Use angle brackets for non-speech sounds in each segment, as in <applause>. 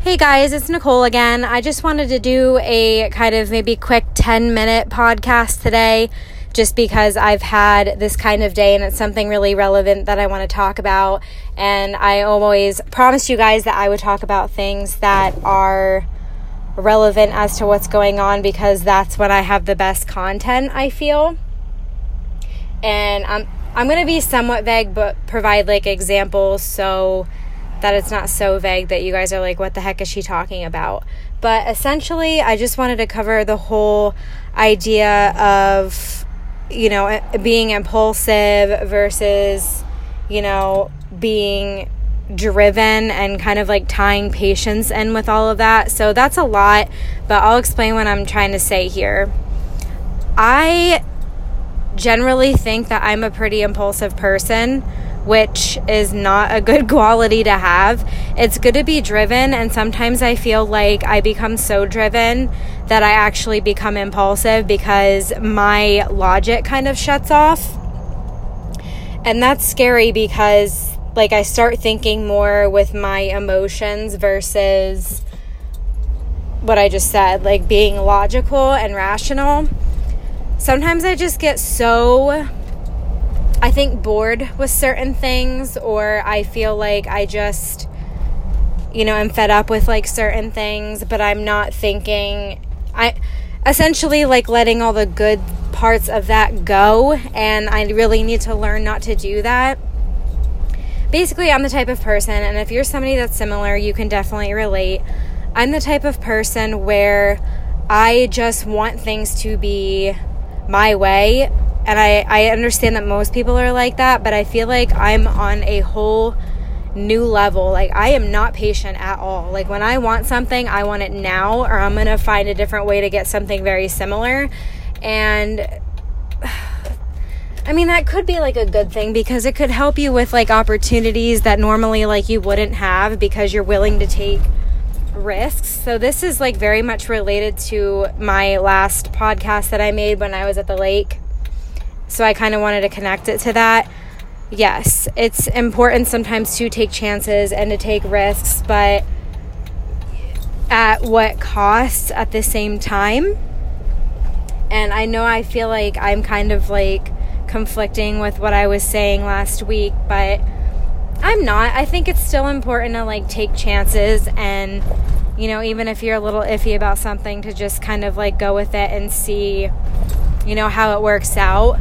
Hey guys, it's Nicole again. I just wanted to do a kind of maybe quick 10 minute podcast today just because I've had this kind of day and it's something really relevant that I want to talk about. And I always promised you guys that I would talk about things that are relevant as to what's going on because that's when I have the best content, I feel. And I'm I'm going to be somewhat vague but provide like examples so that it's not so vague that you guys are like, what the heck is she talking about? But essentially, I just wanted to cover the whole idea of, you know, eh, being impulsive versus, you know, being driven and kind of like tying patience in with all of that. So that's a lot, but I'll explain what I'm trying to say here. I generally think that I'm a pretty impulsive person which is not a good <laughs> quality to have. It's good to be driven, and sometimes I feel like I become so driven that I actually become impulsive because my logic kind of shuts off. And that's scary because, like, I start thinking more with my emotions versus what I just said, like being logical and rational. Sometimes I just get so I think bored with certain things, or I feel like I just, you know, I'm fed up with like certain things, but I'm not thinking. I essentially like letting all the good parts of that go, and I really need to learn not to do that. Basically, I'm the type of person, and if you're somebody that's similar, you can definitely relate. I'm the type of person where I just want things to be my way and I, I understand that most people are like that, but I feel like I'm on a whole new level. Like, I am not patient at all. Like, when I want something, I want it now, or I'm going to find a different way to get something very similar. And <sighs> I mean, that could be like a good thing because it could help you with like opportunities that normally like you wouldn't have because you're willing to take risks. So this is like very much related to my last podcast that I made when I was at the lake so I kind of wanted to connect it to that. Yes, it's important sometimes to take chances and to take risks, but at what cost at the same time? And I know I feel like I'm kind of like conflicting with what I was saying last week, but I'm not. I think it's still important to like take chances and you know, even if you're a little iffy about something to just kind of like go with it and see you know how it works out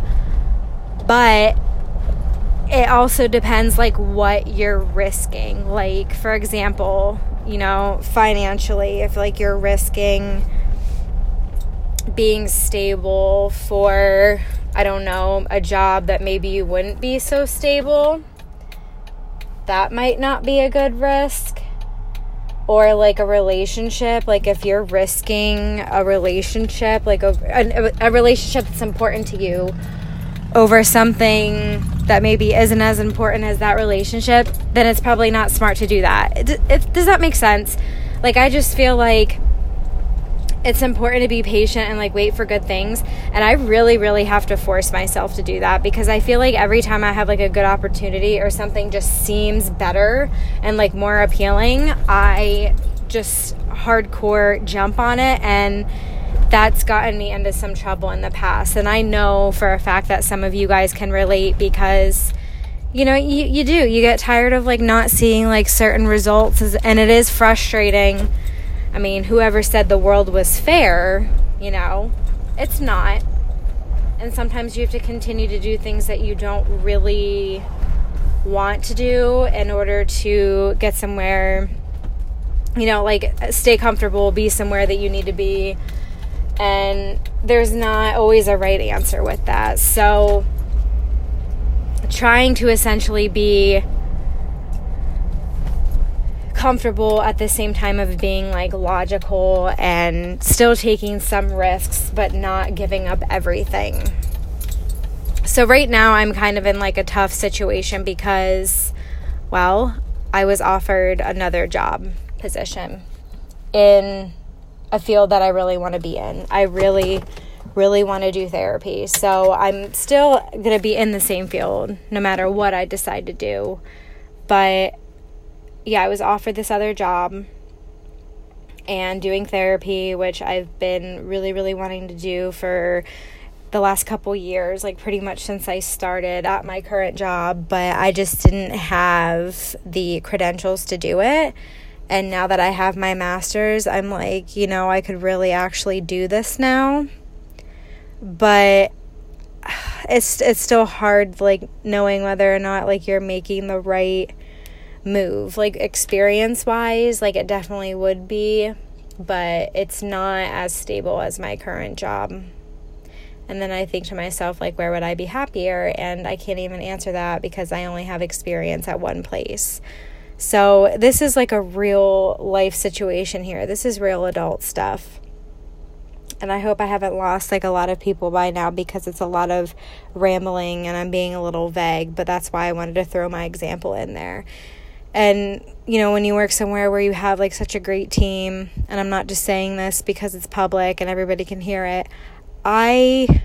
but it also depends like what you're risking. Like for example you know financially if like you're risking being stable for i don't know a job that maybe you wouldn't be so stable that might not be a good risk. Or like a relationship like if you're risking a relationship like a, a, a relationship that's important to you over something that maybe isn't as important as that relationship, then it's probably not smart to do that. Does that make sense? Like, I just feel like it's important to be patient and like wait for good things. And I really, really have to force myself to do that because I feel like every time I have like a good opportunity or something just seems better and like more appealing, I just hardcore jump on it and that's gotten me into some trouble in the past. And I know for a fact that some of you guys can relate because you know, you, you do. You get tired of like not seeing like certain results and it is frustrating. I mean, whoever said the world was fair, you know, it's not. And sometimes you have to continue to do things that you don't really want to do in order to get somewhere, you know, like stay comfortable, be somewhere that you need to be and there's not always a right answer with that. So, trying to essentially be comfortable at the same time of being like logical and still taking some risks but not giving up everything. So right now I'm kind of in like a tough situation because well, I was offered another job position in a field that I really want to be in. I really, really want to do therapy. So I'm still going to be in the same field no matter what I decide to do. But yeah, I was offered this other job and doing therapy, which I've been really, really wanting to do for the last couple years, like pretty much since I started at my current job, but I just didn't have the credentials to do it. And now that I have my master's, I'm like, you know, I could really actually do this now. But it's it's still hard like knowing whether or not like you're making the right move. Like experience wise, like it definitely would be, but it's not as stable as my current job. And then I think to myself, like, where would I be happier? And I can't even answer that because I only have experience at one place. So, this is like a real life situation here. This is real adult stuff. And I hope I haven't lost like a lot of people by now because it's a lot of rambling and I'm being a little vague, but that's why I wanted to throw my example in there. And, you know, when you work somewhere where you have like such a great team, and I'm not just saying this because it's public and everybody can hear it, I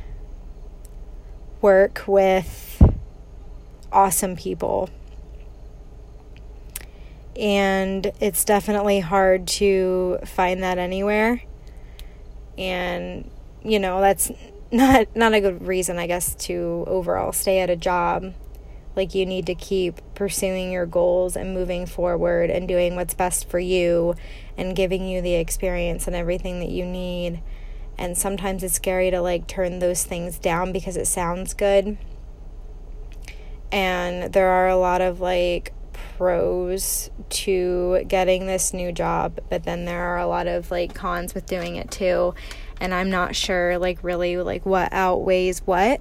work with awesome people. And it's definitely hard to find that anywhere. And you know, that's <laughs> not not a good reason I guess to overall stay at a job like you need to keep pursuing your goals and moving forward and doing what's best for you and giving you the experience and everything that you need. And sometimes it's scary to like turn those things down because it sounds good. And there are a lot of like pros to getting this new job, but then there are a lot of like cons with doing it too. And I'm not sure like really like what outweighs what.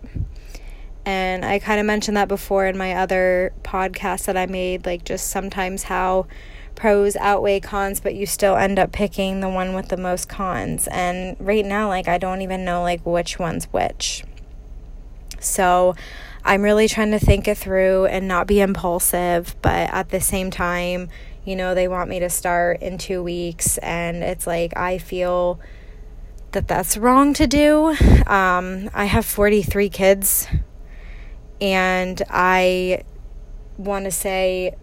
And I kind of mentioned that before in my other podcast that I made, like just sometimes how pros outweigh cons, but you still end up picking the one with the most cons. And right now, like, I don't even know, like, which one's which. So I'm really trying to think it through and not be impulsive, but at the same time, you know, they want me to start in two weeks, and it's like I feel that that's wrong to do. Um, I have 43 kids and I want to say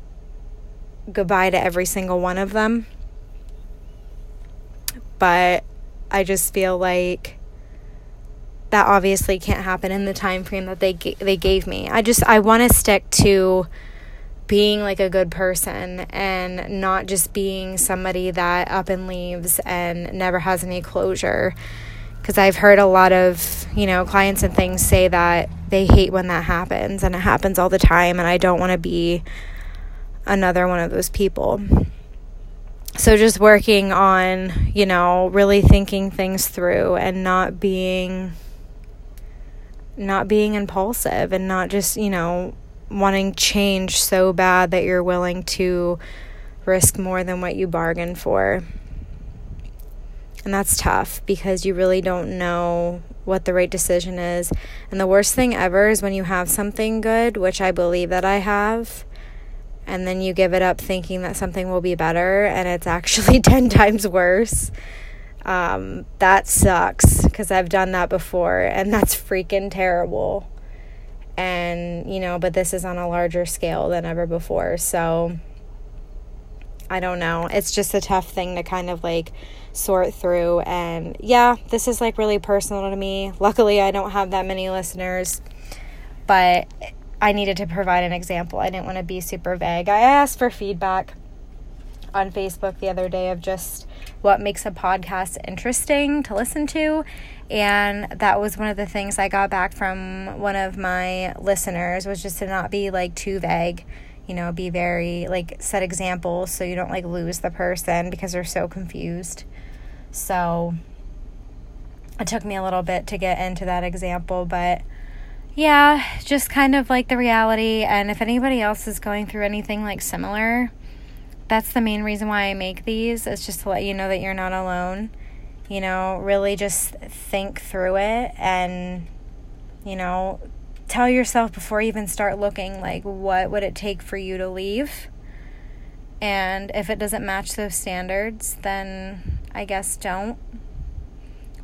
goodbye to every single one of them. But I just feel like that obviously can't happen in the time frame that they they gave me. I just I want to stick to being like a good person and not just being somebody that up and leaves and never has any closure because I've heard a lot of, you know, clients and things say that they hate when that happens and it happens all the time and I don't want to be another one of those people. So just working on, you know, really thinking things through and not being not being impulsive and not just, you know, wanting change so bad that you're willing to risk more than what you bargained for. And that's tough because you really don't know what the right decision is. And the worst thing ever is when you have something good, which I believe that I have, and then you give it up thinking that something will be better and it's actually <laughs> 10 times worse. Um, that sucks because I've done that before and <laughs> that's freaking terrible. And, you know, but this is on a larger scale than ever before. So I don't know. It's just a tough thing to kind of like sort through. And yeah, this is like really personal to me. Luckily, I don't have that many listeners, but I needed to provide an example. I didn't want to be super vague. I asked for feedback on Facebook the other day of just what makes a podcast interesting to listen to. And that was one of the things I got back from one of my listeners was just to not be like too vague you know, be very like set examples so you don't like lose the person because they're so confused. So it took me a little bit to get into that example, but yeah, just kind of like the reality. And if anybody else is going through anything like similar, that's the main reason why I make these, is just to let you know that you're not alone. You know, really just think through it and, you know, tell yourself before you even start looking, like, what would it take for you to leave? And if it doesn't match those standards, then I guess don't.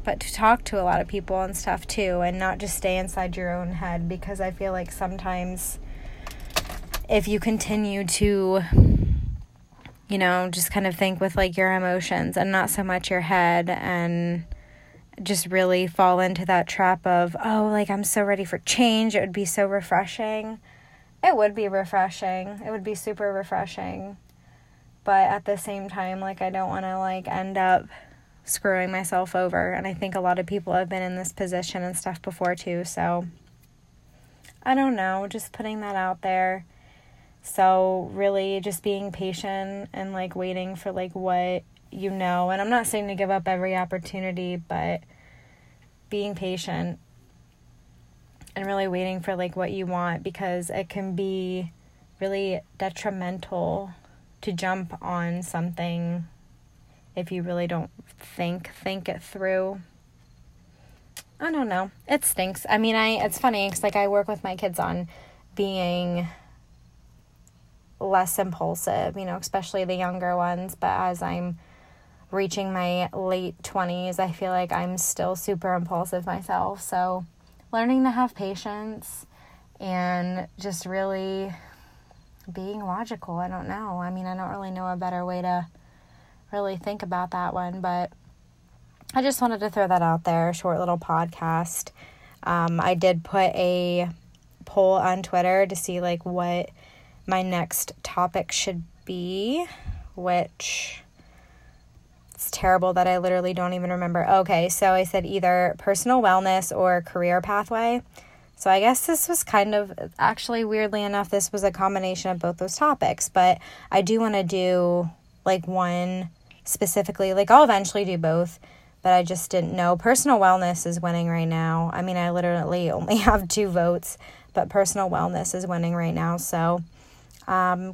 But to talk to a lot of people and stuff too, and not just stay inside your own head because I feel like sometimes if you continue to you know, just kind of think with like your emotions and not so much your head and just really fall into that trap of, oh, like I'm so ready for change. It would be so refreshing. It would be refreshing. It would be super refreshing. But at the same time, like I don't want to like end up screwing myself over. And I think a lot of people have been in this position and stuff before too. So I don't know, just putting that out there. So really just being patient and like waiting for like what you know. And I'm not saying to give up every opportunity, but being patient and really waiting for like what you want because it can be really detrimental to jump on something if you really don't think think it through. I don't know. It stinks. I mean, I it's funny cuz like I work with my kids on being less impulsive, you know, especially the younger ones, but as I'm reaching my late 20s, I feel like I'm still super impulsive myself. So, learning to have patience and just really being logical. I don't know. I mean, I don't really know a better way to really think about that one, but I just wanted to throw that out there. Short little podcast. Um, I did put a poll on Twitter to see like what my next topic should be, which it's terrible that I literally don't even remember. Okay, so I said either personal wellness or career pathway. So I guess this was kind of actually weirdly enough this was a combination of both those topics, but I do want to do like one specifically. Like I'll eventually do both, but I just didn't know. Personal wellness is winning right now. I mean, I literally only <laughs> have two votes, but personal wellness is winning right now. So um,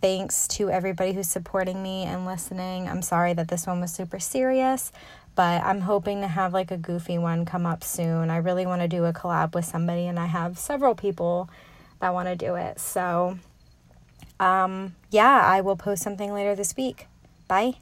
thanks to everybody who's supporting me and listening. I'm sorry that this one was super serious, but I'm hoping to have like a goofy one come up soon. I really want to do a collab with somebody, and I have several people that want to do it. So, um, yeah, I will post something later this week. Bye.